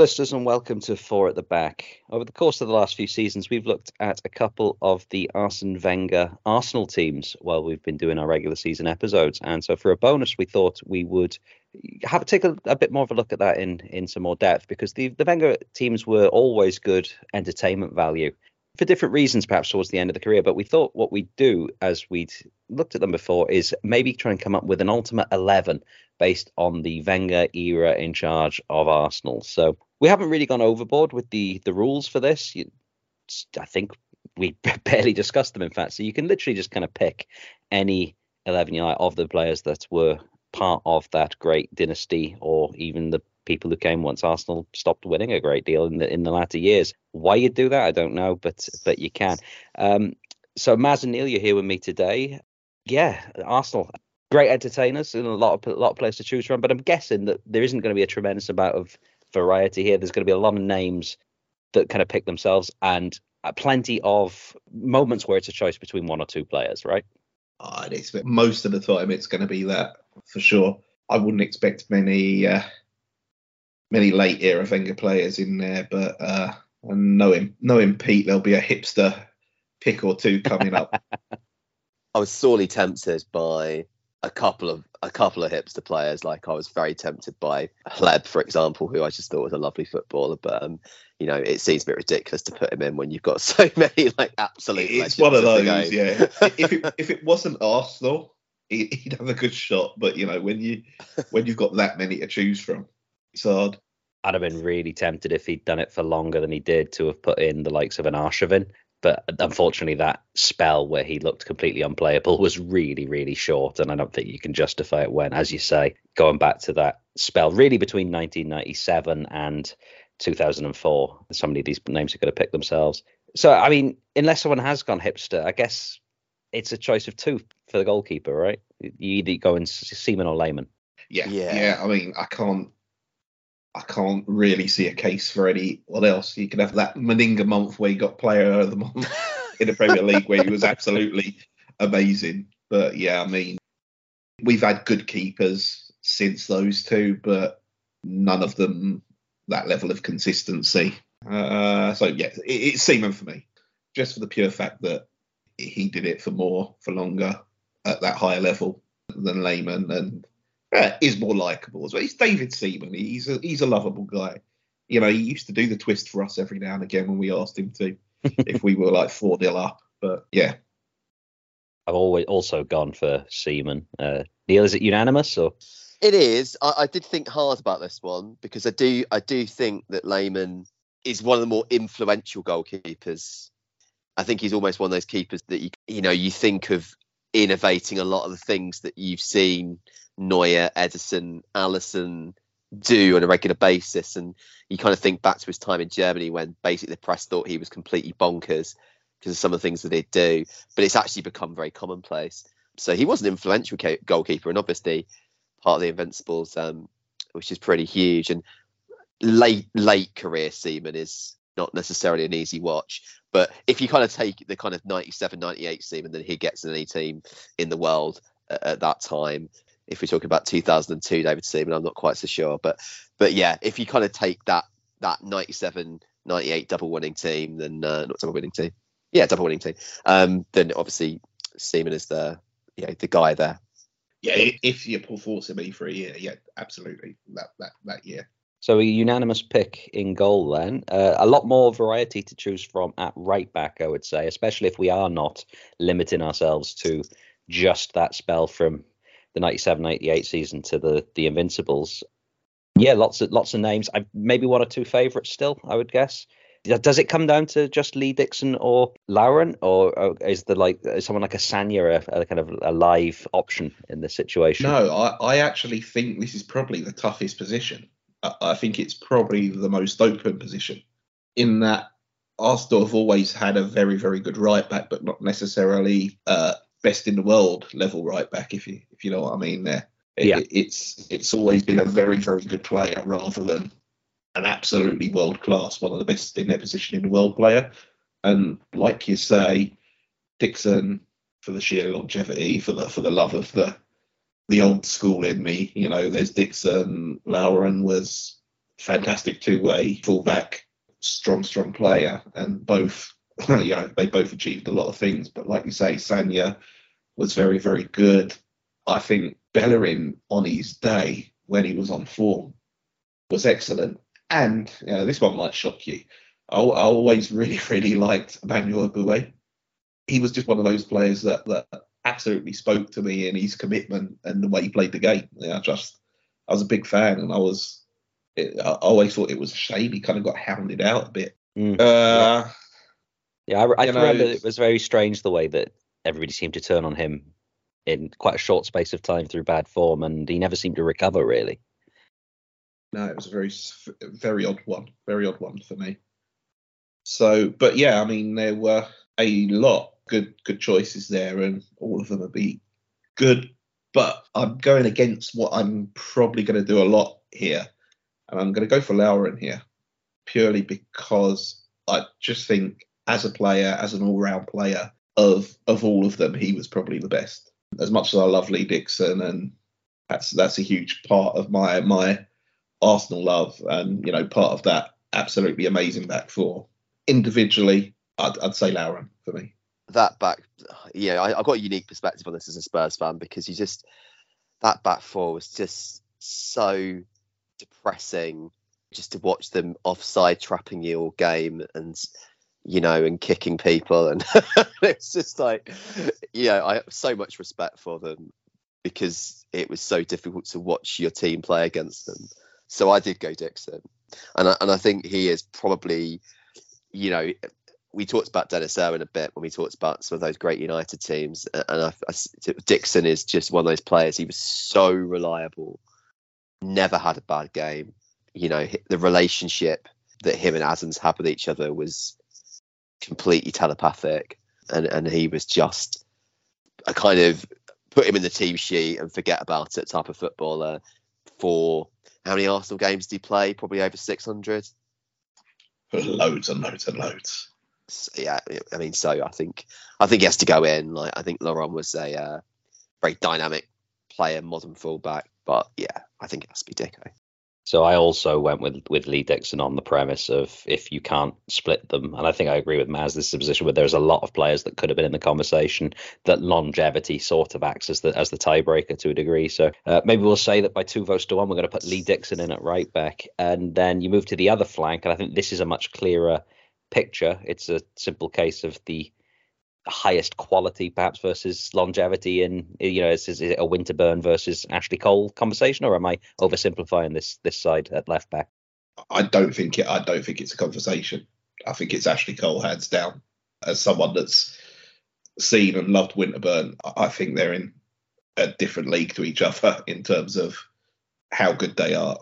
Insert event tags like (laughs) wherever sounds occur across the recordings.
listeners, and welcome to Four at the Back. Over the course of the last few seasons, we've looked at a couple of the Arsene Wenger Arsenal teams while we've been doing our regular season episodes. And so, for a bonus, we thought we would have take a, a bit more of a look at that in in some more depth because the the Wenger teams were always good entertainment value for different reasons, perhaps towards the end of the career. But we thought what we'd do, as we'd looked at them before, is maybe try and come up with an ultimate 11 based on the Wenger era in charge of Arsenal. So we haven't really gone overboard with the the rules for this. You, I think we (laughs) barely discussed them, in fact. So you can literally just kind of pick any 11 you like of the players that were part of that great dynasty or even the people who came once Arsenal stopped winning a great deal in the in the latter years. Why you do that, I don't know, but but you can. Um, so Maz and Neil, you're here with me today. Yeah, Arsenal, great entertainers and a lot of a lot of players to choose from. But I'm guessing that there isn't going to be a tremendous amount of variety here. There's going to be a lot of names that kind of pick themselves and plenty of moments where it's a choice between one or two players, right? I'd expect most of the time it's going to be that for sure. I wouldn't expect many uh, many late era Wenger players in there, but uh, knowing knowing Pete, there'll be a hipster pick or two coming up. (laughs) I was sorely tempted by a couple of a couple of hipster players. Like I was very tempted by Hleb, for example, who I just thought was a lovely footballer. But um, you know, it seems a bit ridiculous to put him in when you've got (laughs) so many like absolute. It's one of those, yeah. (laughs) if it if it wasn't Arsenal, he'd have a good shot. But you know, when you when you've got that many to choose from, it's hard. I'd have been really tempted if he'd done it for longer than he did to have put in the likes of an Arshavin. But unfortunately, that spell where he looked completely unplayable was really, really short. And I don't think you can justify it when, as you say, going back to that spell really between 1997 and 2004. So many of these names are going to pick themselves. So, I mean, unless someone has gone hipster, I guess it's a choice of two for the goalkeeper, right? You either go in Seaman or Lehmann Yeah, yeah, yeah. I mean, I can't I can't really see a case for any what else. You could have that Manninger month where he got player of the month in the Premier League where he was absolutely amazing. But yeah, I mean, we've had good keepers since those two, but none of them that level of consistency. Uh, so yeah, it, it's Seaman for me, just for the pure fact that he did it for more, for longer, at that higher level than Lehmann, and uh, is more likable as well. He's David Seaman. He's a he's a lovable guy. You know, he used to do the twist for us every now and again when we asked him to, (laughs) if we were like four nil up. But yeah, I've always also gone for Seaman. Uh, Neil, is it unanimous or? It is. I, I, did think hard about this one because I do I do think that Lehmann is one of the more influential goalkeepers. I think he's almost one of those keepers that you you know you think of innovating a lot of the things that you've seen Neuer, Ederson, Alisson do on a regular basis. And you kind of think back to his time in Germany when basically the press thought he was completely bonkers because of some of the things that he'd do. But it's actually become very commonplace. So he was an influential goalkeeper and obviously part of the Invincibles, um, which is pretty huge. And late late career Seaman is not necessarily an easy watch. But if you kind of take the kind of 97, 98 team and then he gets in any team in the world at, at that time, if we're talking about 2002 David Seaman, I'm not quite so sure. But but yeah, if you kind of take that that 97, 98 double winning team, then uh, not double winning team, yeah, double winning team, um, then obviously Seaman is the yeah the guy there. Yeah, if you pull force me for a year, yeah, absolutely that that that year. So a unanimous pick in goal then. Uh, a lot more variety to choose from at right back, I would say, especially if we are not limiting ourselves to just that spell from the 97-98 season to the the Invincibles. Yeah, lots of lots of names. I maybe one or two favourites still. I would guess. Does it come down to just Lee Dixon or Lauren, or is there like is someone like a Sagna a, a, kind of a live option in this situation? No, I, I actually think this is probably the toughest position. I, think it's probably the most open position in that Arsenal have always had a very very good right back, but not necessarily uh, best in the world level right back, if you if you know what I mean. There, it, yeah. it's it's always been a very very good player rather than an absolutely world class, one of the best in their position in the world player. And like you say, Dixon for the sheer longevity, for the for the love of the the old school in me, you know, there's Dixon. Lauren was fantastic two-way fullback, strong, strong player, and both, (laughs) you know, they both achieved a lot of things. But like you say, Sagna was very, very good. I think Bellerin on his day when he was on form was excellent. And you know, this one might shock you. I, I always really, (laughs) really liked Emmanuel Eboué. He was just one of those players that, that absolutely spoke to me in his commitment and the way he played the game. Yeah, I just I was a big fan, and I was it, I always thought it was a shame he kind of got hounded out a bit. Mm. Uh, Yeah, I, I know, remember it was very strange the way that everybody seemed to turn on him in quite a short space of time through bad form, and he never seemed to recover really. No, it was a very, very odd one. Very odd one for me. So, but yeah, I mean, there were a lot good, good choices there, and all of them would be good. But I'm going against what I'm probably going to do a lot here, and I'm going to go for Lauren here, purely because I just think, as a player, as an all-round player, of of all of them, he was probably the best. As much as I love Lee Dixon, and that's that's a huge part of my my Arsenal love, and you know, part of that absolutely amazing back four. Individually, I'd, I'd say Lauren for me. That back, yeah, I, I've got a unique perspective on this as a Spurs fan because you just that back four was just so depressing just to watch them offside trapping you all game and you know and kicking people. And (laughs) it's just like yeah I have so much respect for them because it was so difficult to watch your team play against them. So I did go Dixon. And I, and I think he is probably you know we talked about Dennis Irwin a bit when we talked about some of those great United teams, and I, I- Dixon is just one of those players. He was so reliable, never had a bad game. You know, the relationship that him and Adams had with each other was completely telepathic, and and he was just a kind of put him in the team sheet and forget about it type of footballer. For how many Arsenal games did he play? Probably over six hundred. (laughs) Loads and loads and loads. Yeah, I mean, so I think I think he has to go in. Like I think Lauren was a uh, very dynamic player, modern fullback, but yeah, I think it has to be Dico. So I also went with with Lee Dixon on the premise of if you can't split them, and I think I agree with Maz. This is a position where there's a lot of players that could have been in the conversation. That longevity sort of acts as the as the tiebreaker to a degree. So uh, maybe we'll say that by two votes to one, we're going to put Lee Dixon in at right back, and then you move to the other flank, and I think this is a much clearer picture. It's a simple case of the highest quality perhaps versus longevity in you know is, is it a Winterburn versus Ashley Cole conversation or am I oversimplifying this this side at left back I don't think it. I don't think it's a conversation. I think it's Ashley Cole hands down. As someone that's seen and loved Winterburn, I think they're in a different league to each other (laughs) in terms of how good they are.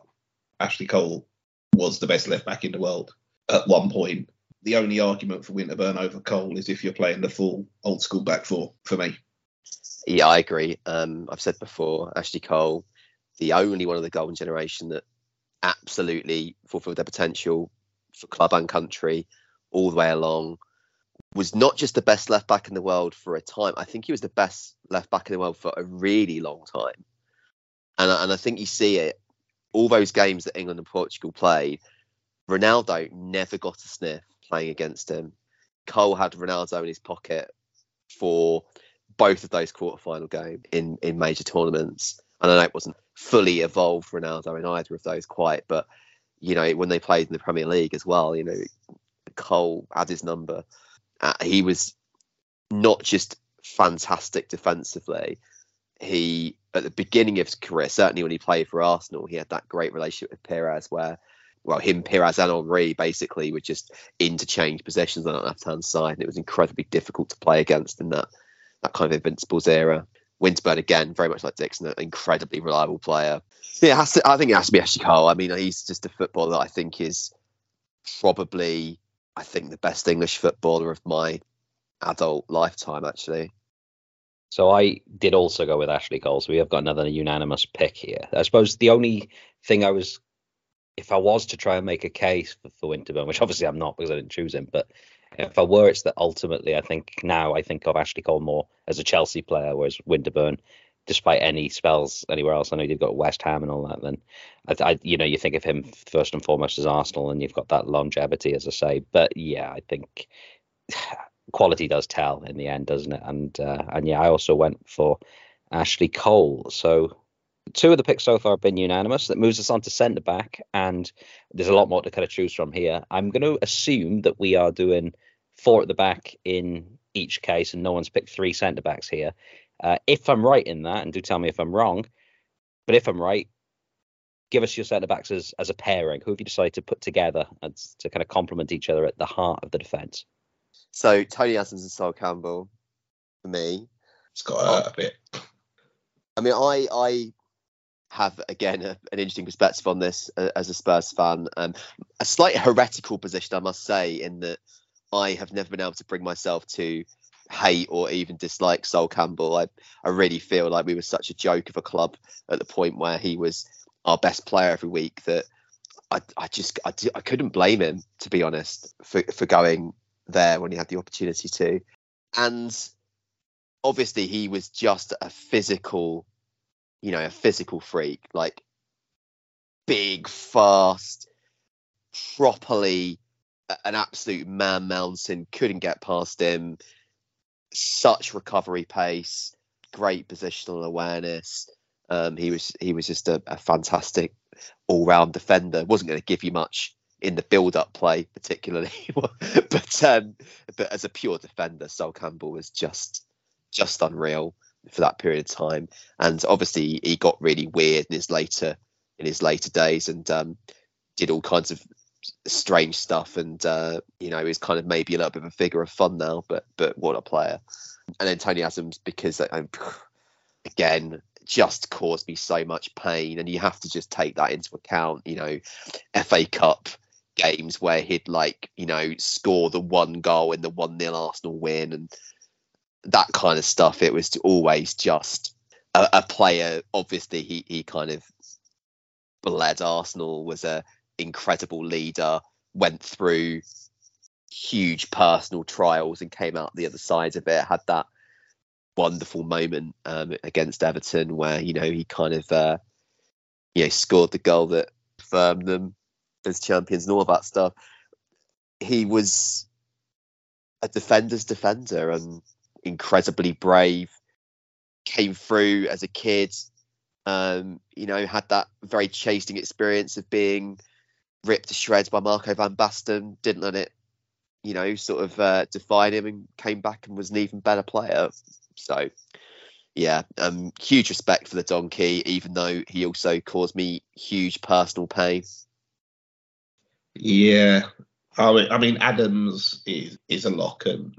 Ashley Cole was the best left back in the world at one point. The only argument for Winterburn over Cole is if you're playing the full old school back four for me. Yeah, I agree. Um, I've said before, Ashley Cole, the only one of the golden generation that absolutely fulfilled their potential for club and country all the way along. Was not just the best left back in the world for a time. I think he was the best left back in the world for a really long time. And and I think you see it all those games that England and Portugal played. Ronaldo never got a sniff playing against him. Cole had Ronaldo in his pocket for both of those quarterfinal games in in major tournaments. And I know it wasn't fully evolved Ronaldo in either of those quite, but you know when they played in the Premier League as well, you know Cole had his number. Uh, he was not just fantastic defensively. He at the beginning of his career, certainly when he played for Arsenal, he had that great relationship with Pires where. Well, him, Pires, and Henry basically were just interchange positions on that left hand side, and it was incredibly difficult to play against in that that kind of Invincibles era. Winterburn again, very much like Dixon, an incredibly reliable player. Yeah, to, I think it has to be Ashley Cole. I mean, he's just a footballer that I think is probably, I think, the best English footballer of my adult lifetime. Actually, so I did also go with Ashley Cole so we have got another unanimous pick here I suppose the only thing I was if I was to try and make a case for, for Winterburn which obviously I'm not because I didn't choose him but if I were it's that ultimately I think now I think of Ashley Cole more as a Chelsea player whereas Winterburn despite any spells anywhere else. I know you've got West Ham and all that. Then, I, I, you know, you think of him first and foremost as Arsenal, and you've got that longevity, as I say. But yeah, I think (sighs) quality does tell in the end, doesn't it? And uh, and yeah, I also went for Ashley Cole. So two of the picks so far have been unanimous. That moves us on to centre back, and there's a lot more to kind of choose from here. I'm going to assume that we are doing four at the back in each case, and no one's picked three centre backs here. Uh, if I'm right in that, and do tell me if I'm wrong, but if I'm right, give us your centre backs as, as a pairing. Who have you decided to put together as, to kind of complement each other at the heart of the defence? So Tony Adams and Sol Campbell for me. It's got to hurt a bit. I mean, I I have again a, an interesting perspective on this uh, as a Spurs fan. Um, a slightly heretical position, I must say, in that I have never been able to bring myself to hate or even dislike Sol Campbell. I, I really feel like we were such a joke of a club at the point where he was our best player every week that I, I just I, I couldn't blame him to be honest for, for going there when he had the opportunity to. And obviously he was just a physical, you know, a physical freak, like big, fast, properly an absolute man mountain, couldn't get past him. Such recovery pace, great positional awareness. Um, he was he was just a, a fantastic all round defender. wasn't going to give you much in the build up play, particularly, (laughs) but um, but as a pure defender, Sol Campbell was just just unreal for that period of time. And obviously, he got really weird in his later in his later days and um, did all kinds of strange stuff. And uh, you know he's kind of maybe a little bit of a figure of fun now but but what a player. And then Tony Adams because I'm again just caused me so much pain. And you have to just take that into account you know FA Cup games where he'd like you know score the one goal in the one nil Arsenal win and that kind of stuff it was always just a, a player obviously he he kind of bled Arsenal was a incredible leader, went through huge personal trials and came out the other side of it. Had that wonderful moment um, against Everton where you know he kind of uh, you know scored the goal that affirmed them as champions and all that stuff. He was a defender's defender and incredibly brave. Came through as a kid, um, you know, had that very chasing experience of being ripped to shreds by Marco van Basten, didn't let it, you know, sort of uh, define him and came back and was an even better player. So, yeah, um, huge respect for the donkey, even though he also caused me huge personal pain. Yeah, I mean, Adams is is a lock and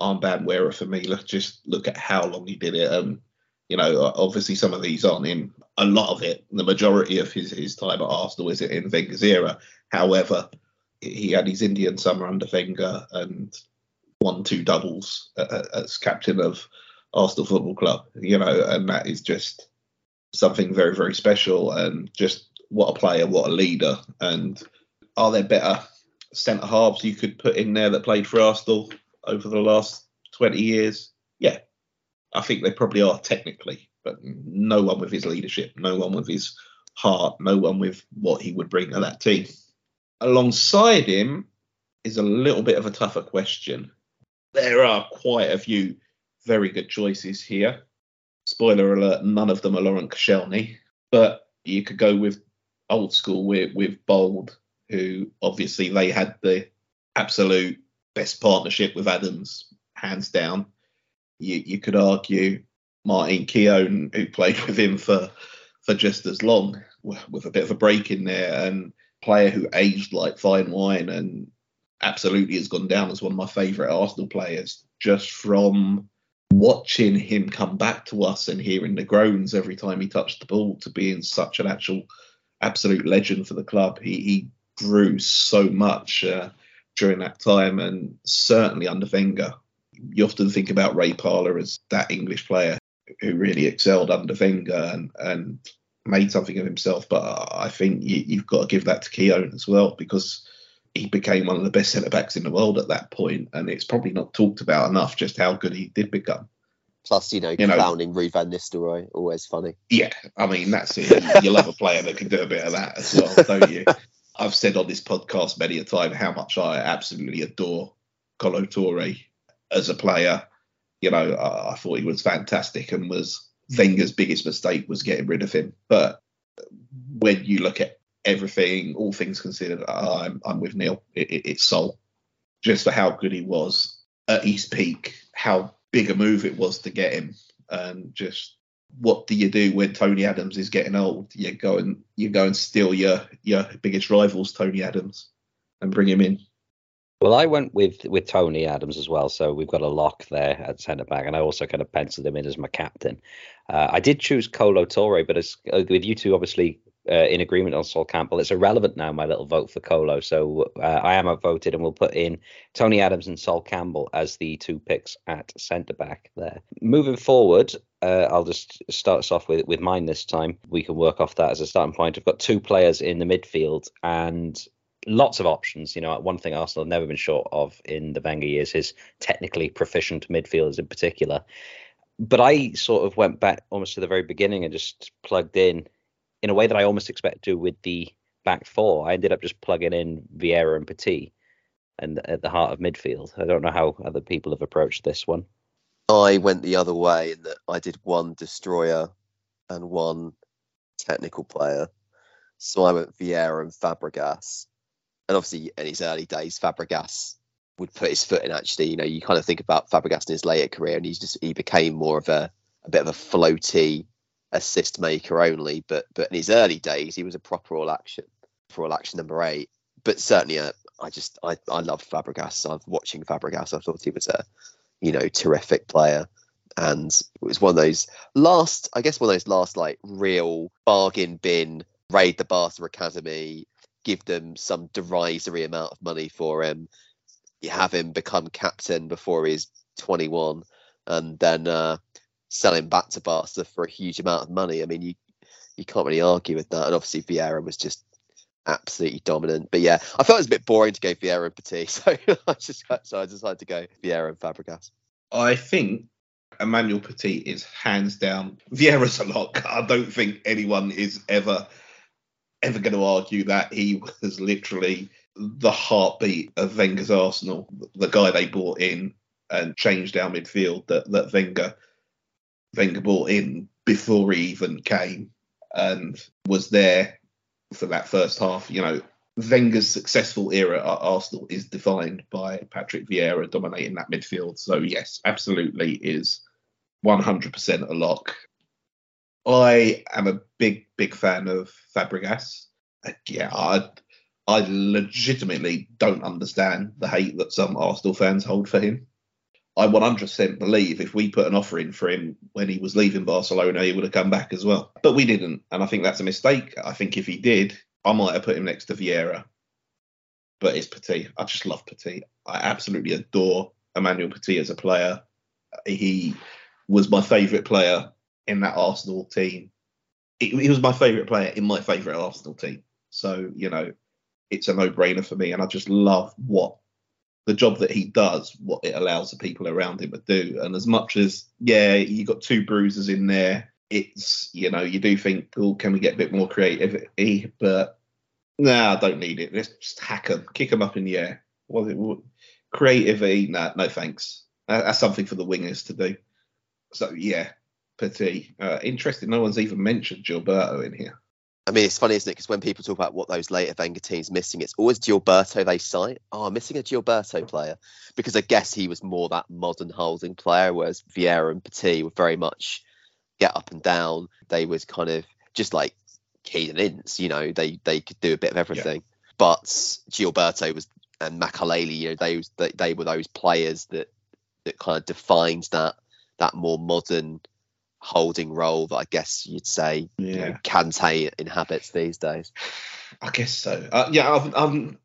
armband wearer for me. Let's just look at how long he did it. Um, you know, obviously some of these aren't in a lot of it. The majority of his, his time at Arsenal is in Wenger's era. However, he had his Indian summer under Wenger and won two doubles as captain of Arsenal Football Club. You know, and that is just something very very special and just what a player, what a leader. And are there better centre halves you could put in there that played for Arsenal over the last 20 years? Yeah, I think they probably are technically, but no one with his leadership, no one with his heart, no one with what he would bring to that team. Alongside him is a little bit of a tougher question. There are quite a few very good choices here. Spoiler alert, none of them are Laurent Koscielny, but you could go with old school with, with Bould, who obviously they had the absolute best partnership with Adams, hands down you, you could argue Martin Keown, who played with him for for just as long, with a bit of a break in there, and player who aged like fine wine and absolutely has gone down as one of my favourite Arsenal players just from watching him come back to us and hearing the groans every time he touched the ball to being such an actual absolute legend for the club. He, he grew so much uh, during that time and certainly under Wenger you often think about Ray Parlour as that English player who really excelled under Wenger and, and made something of himself. But I think you, have got to give that to Keown as well because he became one of the best centre backs in the world at that point, and it's probably not talked about enough just how good he did become. Plus, you know, You know- clowning Ruud van Nistelrooy, always funny. Yeah, I mean that's it. You love a player that can do a bit of that as well, don't you? (laughs) I've said on this podcast many a time how much I absolutely adore Kolo Touré as a player. You know, I, I thought he was fantastic and was hmm. Wenger's biggest mistake was getting rid of him. But when you look at everything, all things considered, I'm I'm with Neil. It, it, it's Sol, just for how good he was at East peak, how big a move it was to get him, and just what do you do when Tony Adams is getting old? You go and you go and steal your your biggest rivals, Tony Adams, and bring him in. Well, I went with with Tony Adams as well, so we've got a lock there at centre back, and I also kind of penciled him in as my captain. Uh, I did choose Kolo Touré, but as, uh, with you two obviously uh, in agreement on Sol Campbell, it's irrelevant now. My little vote for Kolo, so uh, I am outvoted, and we'll put in Tony Adams and Sol Campbell as the two picks at centre back there. Moving forward, uh, I'll just start us off with with mine this time. We can work off that as a starting point. I've got two players in the midfield, and lots of options. You know, one thing Arsenal have never been short of in the Wenger years is technically proficient midfielders in particular. But I sort of went back almost to the very beginning and just plugged in in a way that I almost expect to with the back four. I ended up just plugging in Vieira and Petit and at the heart of midfield. I don't know how other people have approached this one. I went the other way in that I did one destroyer and one technical player. So I went Vieira and Fabregas. And obviously, in his early days, Fabregas would put his foot in. Actually, you know, you kind of think about Fabregas in his later career, and he's just he became more of a a bit of a floaty assist maker only. But but in his early days, he was a proper all action, for all action number eight. But certainly, uh, I just I I love Fabregas. I'm watching Fabregas. I thought he was a you know terrific player and it was one of those last i guess one of those last like real bargain bin raid the barca academy give them some derisory amount of money for him you have him become captain before he's 21 and then uh, sell him back to barca for a huge amount of money. I mean you you can't really argue with that. And obviously vieira was just absolutely dominant. But yeah i felt it was a bit boring to go vieira and petit (laughs) so i just so i decided to go vieira and fabregas. I think Emmanuel Petit is hands down Vieira's a lock. I don't think anyone is ever ever going to argue that he was literally the heartbeat of Wenger's Arsenal, the guy they brought in and changed our midfield that that Wenger Wenger brought in before he even came and was there for that first half. You know, Wenger's successful era at Arsenal is defined by Patrick Vieira dominating that midfield. So yes, absolutely is 100% a lock. I am a big, big fan of Fabregas. Uh, Yeah, I, I legitimately don't understand the hate that some Arsenal fans hold for him. I 100% believe if we put an offer in for him when he was leaving Barcelona, he would have come back as well. But we didn't, and I think that's a mistake. I think if he did, I might have put him next to Vieira. But it's Petit. I just love Petit. I absolutely adore Emmanuel Petit as a player. He was my favourite player in that Arsenal team. He, was my favourite player in my favourite Arsenal team. So, you know, it's a no brainer for me. And I just love what the job that he does, what it allows the people around him to do. And as much as, yeah, you got two bruises in there, it's, you know, you do think, oh, can we get a bit more creativity? But nah, I don't need it. Let's just hack them, kick them up in the air. What, what, creativity, no, no thanks. That, that's something for the wingers to do. So, yeah, Petit. Uh, interesting, no one's even mentioned Gilberto in here. I mean, it's funny, isn't it? Because when people talk about what those later Wenger teams missing, it's always Gilberto they cite. Oh, I'm missing a Gilberto player because I guess he was more that modern holding player, whereas Vieira and Petit were very much get up and down. They was kind of just like Keane and Ince, you know, they they could do a bit of everything. Yeah. But Gilberto was and Makélélé, you know, they, they they were those players that that kind of defined that that more modern holding role that I guess you'd say yeah. you know, Kante inhabits these days. I guess so. Uh, yeah, I've, I've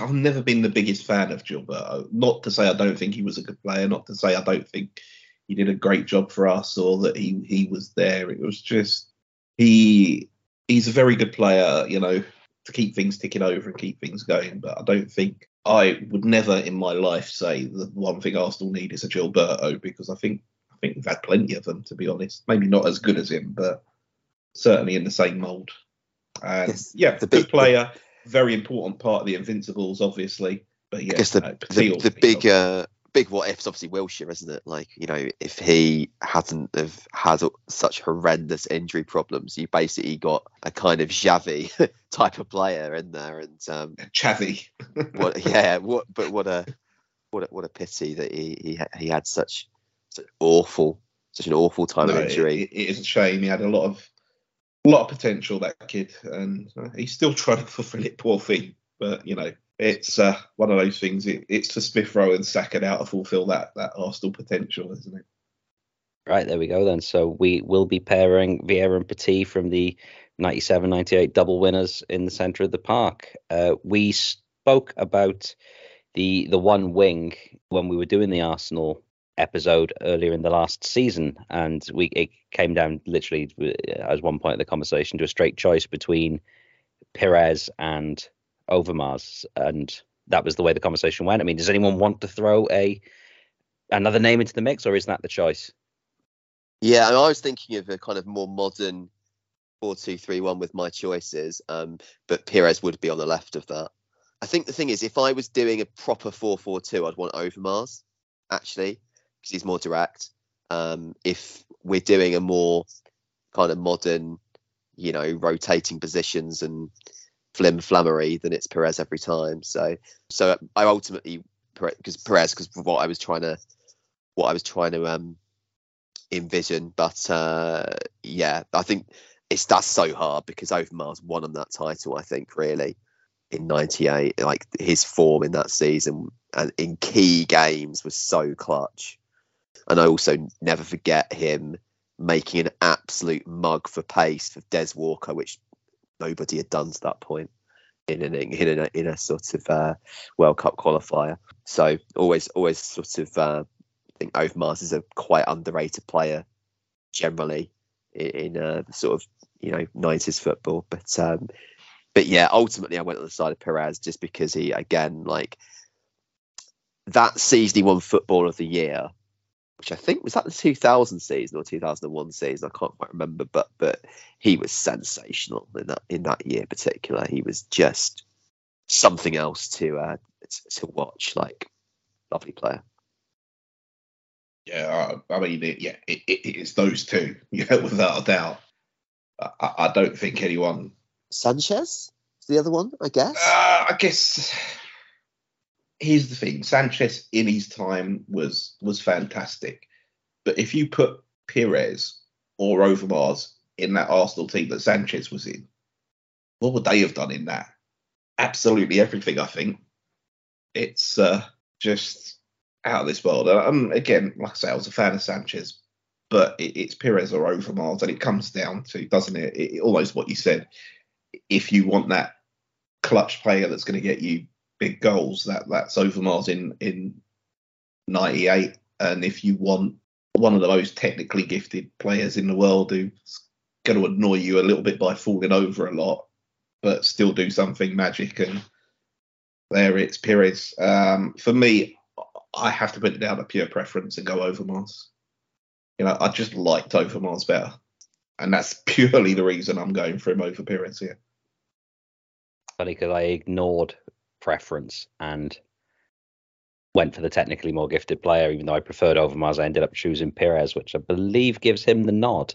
I've never been the biggest fan of Gilberto. Not to say I don't think he was a good player. Not to say I don't think he did a great job for us or that he he was there. It was just he he's a very good player. You know, to keep things ticking over and keep things going. But I don't think I would never in my life say the one thing Arsenal need is a Gilberto because I think think we've had plenty of them, to be honest. Maybe not as good as him, but certainly in the same mould. And Yes, yeah, the big- player, very important part of the Invincibles, obviously. But yeah, I guess the no, the, Patil's the big uh, big what if's obviously Wilshere, isn't it? Like you know, if he hadn't have had such horrendous injury problems, you basically got a kind of Xavi (laughs) type of player in there, and um, Chavy. what (laughs) yeah, what but what a what a, what a pity that he he, he had such such awful such an awful time No, of injury. it- it is a shame. He had a lot of a lot of potential, that kid, and uh, he's still trying to (laughs) fulfil it. Poor thing, but you know, it's uh, one of those things. It, it's for Smith Rowe and Saka now to fulfil that that Arsenal potential, isn't it? Right, there we go then. So we will be pairing Vieira and Petit from the 97 98 double winners in the centre of the park. Uh, we spoke about the the one wing when we were doing the Arsenal episode earlier in the last season, and we it came down literally uh, as one point of the conversation to a straight choice between Pires and Overmars, and that was the way the conversation went. I mean, does anyone want to throw a another name into the mix, or is that the choice? Yeah, and I was thinking of a kind of more modern four two three one with my choices, um, but Pires would be on the left of that. I think the thing is, if I was doing a proper four four two, I'd want Overmars actually because he's more direct. Um, if we're doing a more kind of modern, you know, rotating positions and flim flammery, then it's Pires every time. So, so I ultimately because Pires because what I was trying to what I was trying to um envision. But uh, yeah, I think it's that's so hard because Overmars won him that title. I think really in '98, like his form in that season and in key games was so clutch. And I also never forget him making an absolute mug for pace for Des Walker, which nobody had done to that point in an in a, in a sort of uh, World Cup qualifier. So always always sort of uh, I think Overmars is a quite underrated player generally in, in uh, sort of you know 90s football. But um, but yeah, ultimately I went on the side of Pires just because he again like that season he won Football of the Year, which I think was that the 2000 season or 2001 season. I can't quite remember, but but he was sensational in that in that year in particular. He was just something else to uh, to watch. Like lovely player. Yeah, I, I mean, it, yeah, it, it, it's those two, (laughs) yeah, without a doubt. I, I don't think anyone. Sanchez is the other one, I guess. Uh, I guess here's the thing: Sanchez in his time was was fantastic, but if you put Pires or Overmars in that Arsenal team that Sanchez was in, what would they have done in that? Absolutely everything. I think it's uh, just out of this world. Um, again, like I say, I was a fan of Sanchez, but it, it's Pires or Overmars, and it comes down to, doesn't it, it, it? Almost what you said. If you want that clutch player that's going to get you big goals, that that's Overmars in in '98, and if you want one of the most technically gifted players in the world who's going to annoy you a little bit by falling over a lot, but still do something magic, and there it's Pires. Um, for me, I have to put it down to pure preference and go Overmars. You know, I just liked Overmars better. And that's (laughs) purely the reason I'm going for him over Pires here. Funny because I ignored preference and went for the technically more gifted player, even though I preferred Overmars. I ended up choosing Pires, which I believe gives him the nod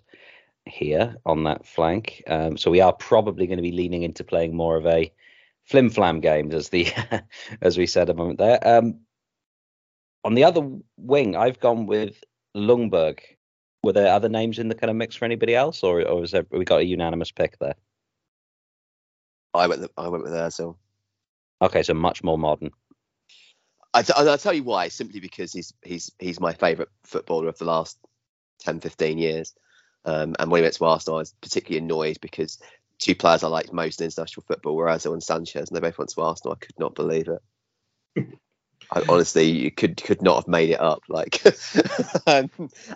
here on that flank. Um, so we are probably going to be leaning into playing more of a flim flam games, as the (laughs) as we said a moment there. Um, on the other wing, I've gone with Ljungberg. Were there other names in the kind of mix for anybody else, or or was there, we got a unanimous pick there? I went. I went with Ozil. Okay, so much more modern. I t- I'll tell you why. Simply because he's he's he's my favourite footballer of the last 10, 15 years. Um, and when he went to Arsenal, I was particularly annoyed because two players I liked most in international football were Ozil and Sanchez, and they both went to Arsenal. I could not believe it. (laughs) I, honestly, you could could not have made it up. Like, (laughs) um,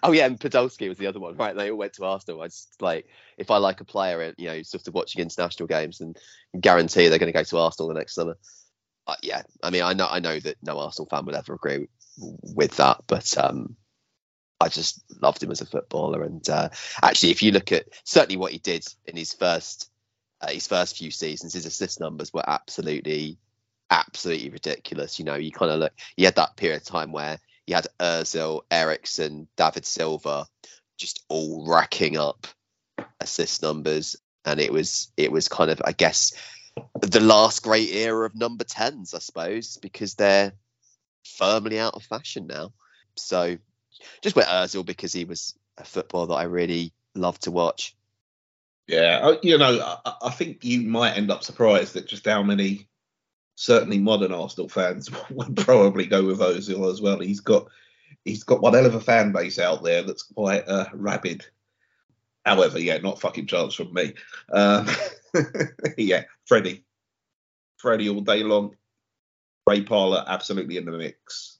oh yeah, and Podolski was the other one, right? They all went to Arsenal. I just like if I like a player, and you know, sort of watching international games, and guarantee they're going to go to Arsenal the next summer. Uh, yeah, I mean, I know I know that no Arsenal fan would ever agree with that, but um, I just loved him as a footballer. And uh, actually, if you look at certainly what he did in his first uh, his first few seasons, his assist numbers were absolutely absolutely ridiculous. You know, you kind of look. you had that period of time where you had Özil, Eriksen, David Silva, just all racking up assist numbers, and it was it was kind of I guess the last great era of number tens, I suppose, because they're firmly out of fashion now. So just went Özil because he was a footballer that I really loved to watch. Yeah, uh, you know, I, I think you might end up surprised at just how many certainly modern Arsenal fans (laughs) would probably go with Ozil as well. He's got he's got one hell of a fan base out there that's quite uh, rabid. However, yeah, not fucking chance from me. Um, (laughs) yeah, Freddie, Freddie all day long. Ray Parlour absolutely in the mix.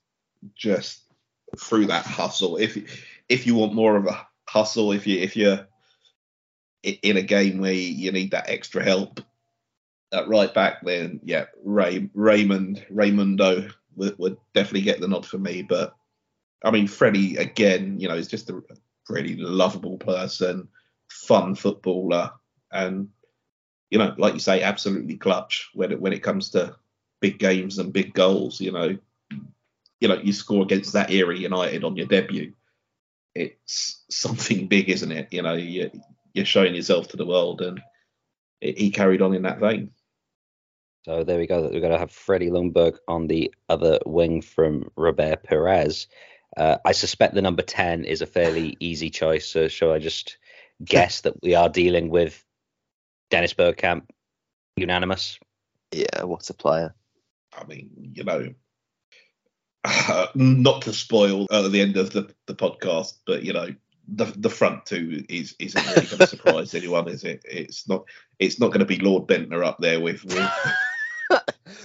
Just through that hustle. If if you want more of a hustle, if you if you're in a game where you need that extra help, at right back, then yeah, Ray Raymond Raymundo would, would, definitely get the nod for me. But I mean, Freddie again, you know, is just a really lovable person, fun footballer, and you know, like you say, absolutely clutch when it when it comes to big games and big goals. You know, you know, you score against that era United on your debut. It's something big, isn't it? You know, you, you're showing yourself to the world, and he carried on in that vein. So there we go. We're going to have Freddie Ljungberg on the other wing from Robert Pires. Uh, I suspect the number 10 is a fairly easy choice. So shall I just guess that we are dealing with Dennis Bergkamp, unanimous? Yeah, what a player. I mean, you know, uh, (laughs) not to spoil uh, the end of the, the podcast, but, you know, the the front two is isn't really going to surprise (laughs) anyone, is it? It's not it's not going to be Lord Bendtner up there with, with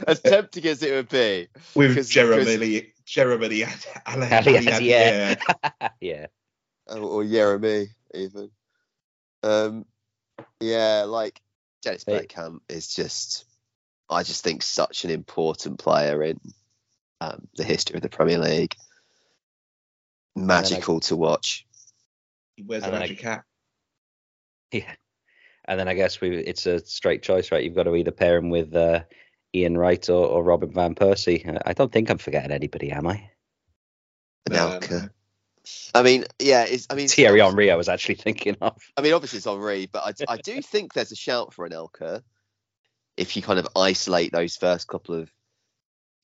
as tempting as it would be. With Jeremy, Jeremy, yeah, yeah, (laughs) or Jeremy even. Um, yeah, like Dennis Bergkamp is just, I just think such an important player in um, the history of the Premier League. Magical I, to watch. He wears a magic hat. Yeah, and then I guess we it's a straight choice, right? You've got to either pair him with uh, Ian Wright or, or Robin van Persie. I don't think I'm forgetting anybody, am I? Anelka. I mean, yeah, it's, I mean Thierry Henry. I was actually (laughs) thinking of. I mean, obviously it's Henry, but I, I do think there's a shout for Anelka if you kind of isolate those first couple of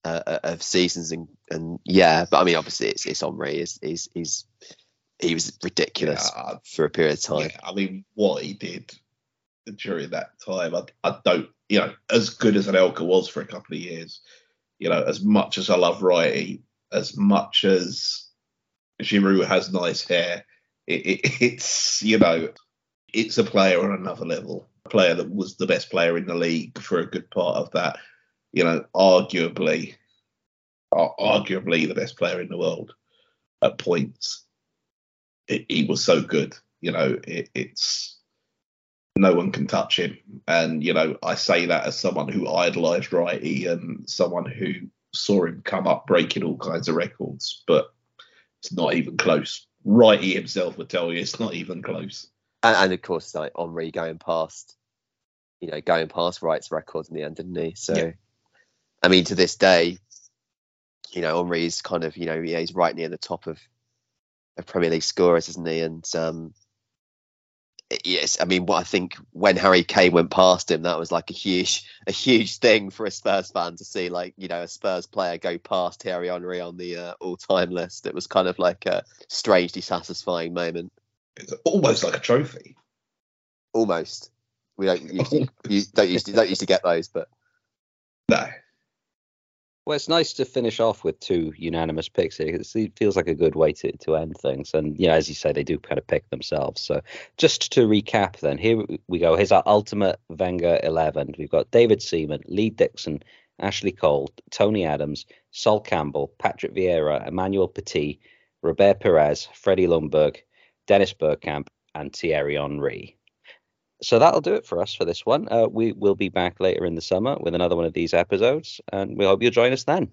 uh, uh, of seasons and and yeah, but I mean, obviously it's it's Henry. Is is is he was ridiculous yeah, for a period of time. Yeah, I mean, what he did during that time, I, I don't you know, as good as Anelka was for a couple of years, you know, as much as I love Wrighty, as much as Giroud has nice hair, it, it, it's, you know, it's a player on another level. A player that was the best player in the league for a good part of that, you know, arguably, uh, arguably the best player in the world at points. It, he was so good, you know, it's no one can touch him. And, you know, I say that as someone who idolised Wrighty and someone who saw him come up breaking all kinds of records, but it's not even close. Wrighty himself would tell you it's not even close. And, and of course, like Henry going past, you know, going past Wright's records in the end, didn't he? So, yeah. I mean, to this day, you know, Henry's kind of, you know, yeah, he's right near the top of, of Premier League scorers, isn't he? And um, yes, I mean, what I think when Harry Kane went past him, that was like a huge, a huge thing for a Spurs fan to see, like you know, a Spurs player go past Thierry Henry on the uh, all-time list. It was kind of like a strangely satisfying moment. It's almost like a trophy. Almost. We don't (laughs) to, you don't used to, don't used to get those, but no. Well, it's nice to finish off with two unanimous picks. Here. It feels like a good way to, to end things. And, you know, as you say, they do kind of pick themselves. So just to recap, then, here we go. Here's our ultimate Wenger 11. We've got David Seaman, Lee Dixon, Ashley Cole, Tony Adams, Sol Campbell, Patrick Vieira, Emmanuel Petit, Robert Pires, Freddie Ljungberg, Dennis Bergkamp, and Thierry Henry so that'll do it for us for this one. Uh, we will be back later in the summer with another one of these episodes, and we hope you'll join us then.